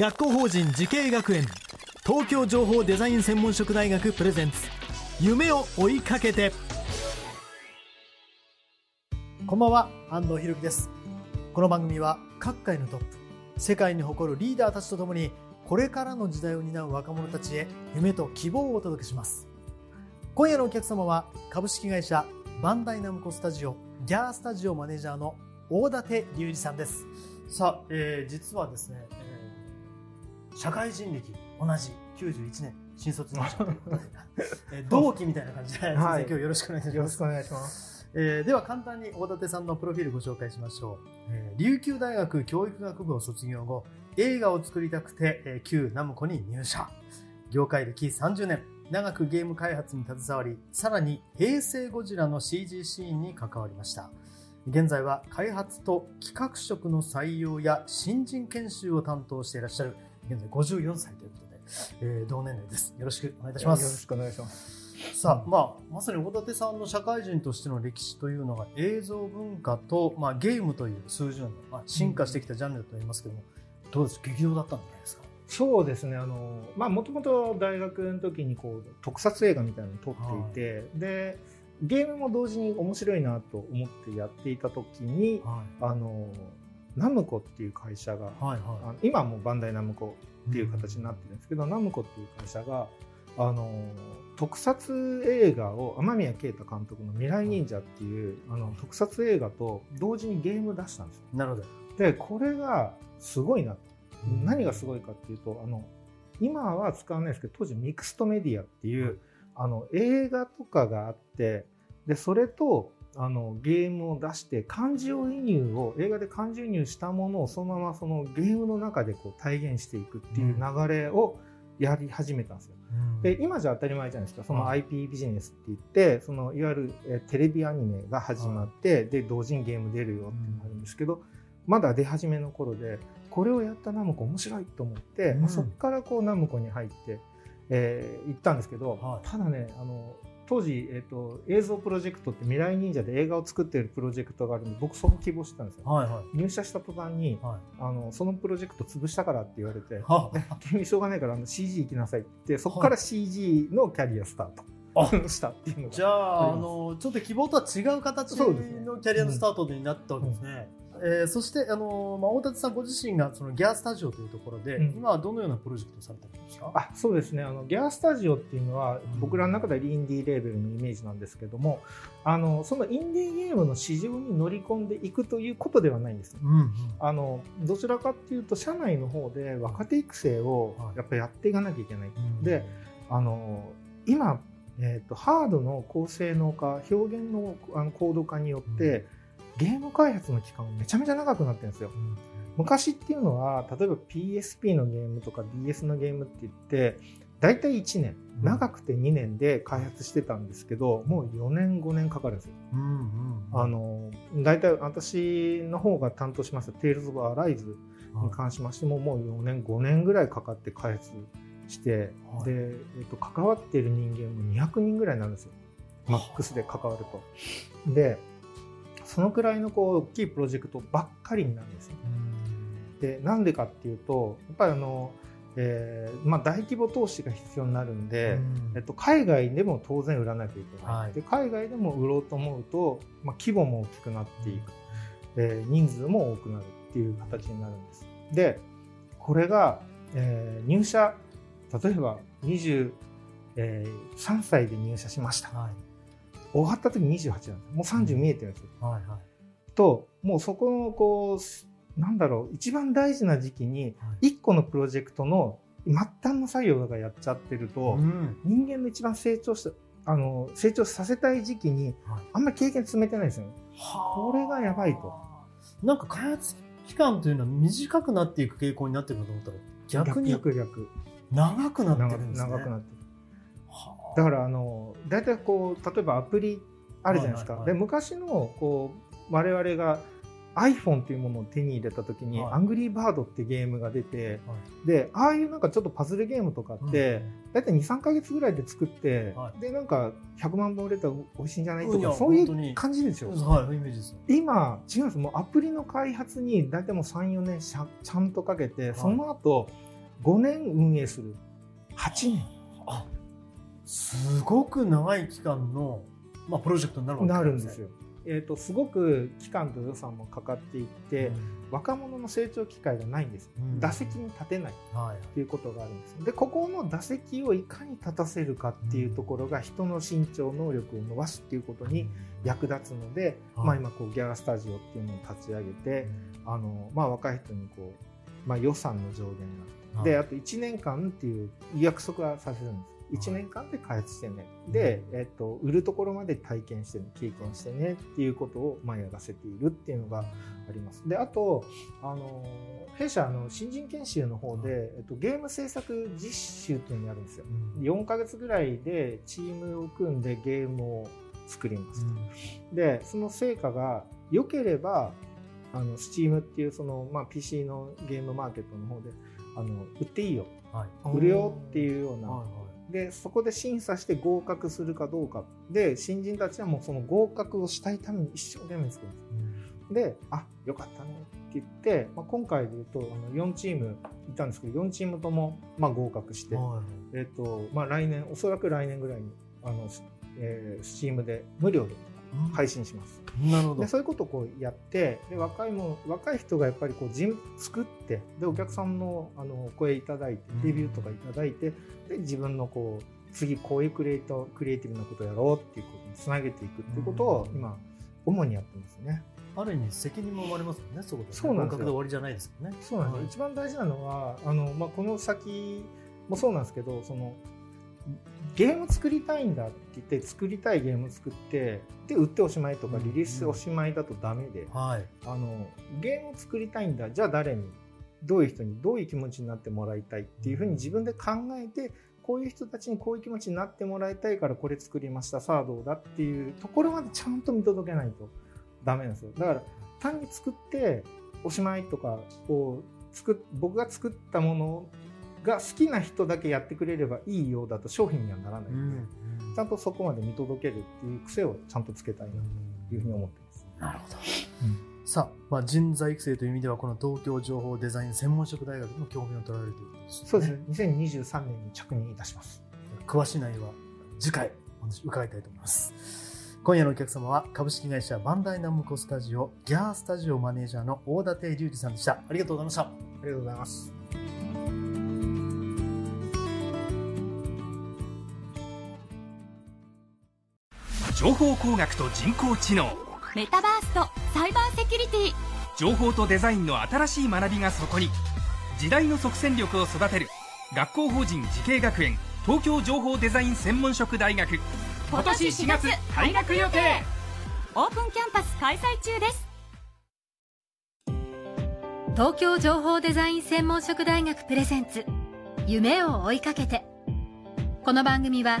学校法人慈恵学園。東京情報デザイン専門職大学プレゼンツ。夢を追いかけて。こんばんは安藤博樹です。この番組は各界のトップ世界に誇るリーダーたちとともにこれからの時代を担う若者たちへ夢と希望をお届けします。今夜のお客様は株式会社バンダイナムコスタジオギャースタジオマネージャーの大館隆二さんです。さあ、えー、実はですね、えー、社会人歴同じ91年新卒入社ということで、えー、同期みたいな感じで、はい、今日よろしくお願いします。よろしくお願いします。えー、では簡単に大館さんのプロフィールご紹介しましょう、えー、琉球大学教育学部を卒業後映画を作りたくて、えー、旧ナムコに入社。業界歴30年。長くゲーム開発に携わりさらに平成ゴジラの CG シーンに関わりました。現在は開発と企画職の採用や新人研修を担当していらっしゃる現在54歳ということで、えー、同年齢です。よろしくお願いいたします。よろしくお願いします。さあ、まあ、まさに大館さんの社会人としての歴史というのが映像文化と、まあ、ゲームという数字の、まあ、進化してきたジャンルだと言いますけども、うん、どうです激動だったんじゃないですか？そうですね。あのまあもともと大学の時にこう特撮映画みたいなのを撮っていて、はい、でゲームも同時に面白いなと思ってやっていた時に、はい、あのナムコっていう会社が、はいはい、今もバンダイナムコっていう形になってるんですけど、うん、ナムコっていう会社があの特撮映画を雨宮啓太監督の「未来忍者」っていうあの特撮映画と同時にゲーム出したんですよ。なるほど。でこれがすごいな何がすごいかっていうとあの今は使わないですけど当時ミクストメディアっていう、あの映画とかがあってでそれとあのゲームを出して漢字を移入を映画で漢字移入したものをそのままそのゲームの中でこう体現していくっていう流れをやり始めたんですよ。で今じゃ当たり前じゃないですか。その IP ビジネスって言ってそのいわゆるえテレビアニメが始まって、で同時にゲーム出るよっていうのがあるんですけど、まだ出始めの頃でこれをやったナムコ面白いと思って、まあ、そこからこうナムコに入って、えー、行ったんですけど、ただねあの当時、えーと、映像プロジェクトって未来忍者で映画を作っているプロジェクトがあるんで僕そこ希望してたんですよ、はいはい、入社した途端に、はい、あのそのプロジェクト潰したからって言われて「君しょうがないからあの CG 行きなさい」ってそこから CG のキャリアスタート。したっていうのじゃああのちょっと希望とは違う形のキャリアのスタートになったわけですね。えー、そしてあの、まあ、大立さんご自身がそのギャースタジオというところで、うん、今はどのようなプロジェクトをされてるんですか？あそうですね。あのギャースタジオっていうのは、僕らの中ではインディーレーベルのイメージなんですけどもあのそのインディーゲームの市場に乗り込んでいくということではないんです、うんうん、あのどちらかっていうと社内の方で若手育成をやっぱやっていかなきゃいけない、はい、であの今えーと、ハードの高性能化表現のあの高度化によって、ゲーム開発の期間がめちゃめちゃ長くなってるんですよ。昔っていうのは例えば PSP のゲームとか DS のゲームって言って大体1年。長くて2年で開発してたんですけど、もう4年5年かかるんですよ。うんうん、あの大体私の方が担当します「Tales of Arise」に関しましてももう4年5年ぐらいかかって開発して、はい、で、えっと、関わっている人間も200人ぐらいなんですよ。マックスで関わると。でそのくらいのこう大きいプロジェクトばっかりになるんですよ。でなんでかっていうとやっぱりあの、えーまあ、大規模投資が必要になるんで、ん。えっと、海外でも当然売らなきゃいけない、はい、で海外でも売ろうと思うと、まあ、規模も大きくなっていく、えー、人数も多くなるっていう形になるんです。でこれが、えー、入社例えば23、えー、歳で入社しました、はい、終わった時28なんですもう30見えてるんですよ、はいはい、ともうそこのこうなんだろう一番大事な時期に1個のプロジェクトの末端の作業がやっちゃってると、うん、人間の一番成長したあの成長させたい時期に、あんまり経験積めてないですよ。ね。これがやばいと。なんか開発期間というのは短くなっていく傾向になってるかと思ったら逆に逆逆長くなってるんですね。長くなってる。だからあの大体こう例えばアプリあるじゃないですか。はいはいはい、で昔のこう我々が iPhone っていうものを手に入れた時に、はい、アングリーバードってゲームが出て、はい、でああいうなんかちょっとパズルゲームとかって、大体23か月ぐらいで作って、はい、でなんか100万本売れたら美味しいんじゃないとかそういう感じですよ、はい、イメージです今違うんですもうアプリの開発に大体もう34年ちゃんとかけて、その後5年運営する。8年。あすごく長い期間の、まあ、プロジェクトになるわけですね。なるんですよ。えーと、すごく期間と予算もかかっていって、うん、若者の成長機会がないんです、うん、打席に立てないっていうことがあるんです、でここの打席をいかに立たせるかっていうところが人の身長能力を伸ばすっていうことに役立つので、うん、まあ、今こうギャラスタジオっていうのを立ち上げて、あのまあ、若い人にこう、まあ、予算の上限があって。であと1年間っていう約束はさせるんです1年間で開発してね、で、えっと、売るところまで体験してね経験してね。っていうことをまあやらせているっていうのがあります。であとあの弊社の新人研修の方で、えっと、ゲーム制作実習っていうのをやるんですよ、うん、4か月ぐらいでチームを組んでゲームを作ります、うん、でその成果が良ければあの Steam っていうその、まあ、PC のゲームマーケットの方であの売っていいよ、はい、売るよっていうような、でそこで審査して合格するかどうか。で新人たちはもうその合格をしたいために一生懸命作るんです、うん、であよかったね。って言って、まあ、今回でいうとあの4チームいたんですけど4チームともまあ合格して、はい、えーとまあ、来年おそらく来年ぐらいにあの、えー、スチームで無料で配信します。なるほどでそういうことをこうやってで若いも若い人がやっぱりこう人作ってでお客さんのあの声いただいてレビューとかいただいて、で自分のこう次こういうクリエイトクリエイティブなことをやろうっていうことにつなげていくっていうことを今主にやってますね。ある意味責任も生まれますもんね、そこで、ね。そうなんで終わりじゃないですもんね。そうなんです、はい、一番大事なのは、あの、まあ、この先もそうなんですけど、その、ゲーム作りたいんだって言って作りたいゲーム作ってで売っておしまいとかリリースおしまいだとダメで、うんうん、はい、あのゲームを作りたいんだじゃあ誰にどういう人にどういう気持ちになってもらいたいっていうふうに自分で考えてこういう人たちにこういう気持ちになってもらいたいからこれ作りましたさあどうだっていうところまでちゃんと見届けないとダメなんですよ。だから単に作っておしまいとかこう作僕が作ったものが好きな人だけやってくれればいいようだと商品にはならないので、うんちゃんとそこまで見届けるっていう癖をちゃんとつけたいなというふうに思ってます。なるほど、うん、さあ、まあ、人材育成という意味ではこの東京情報デザイン専門職大学にも興味を取られるということですね。そうですね2023年に着任いたします。詳しい内容は次回伺いたいと思います。今夜のお客様は株式会社バンダイナムコスタジオギャースタジオマネージャーの大舘隆二さんでした。ありがとうございました。ありがとうございます。情報工学と人工知能。メタバースとサイバーセキュリティ。情報とデザインの新しい学びがそこに。時代の即戦力を育てる。学校法人慈恵学園。東京情報デザイン専門職大学。今年4月開学予定。オープンキャンパス開催中です。東京情報デザイン専門職大学プレゼンツ。夢を追いかけて。この番組は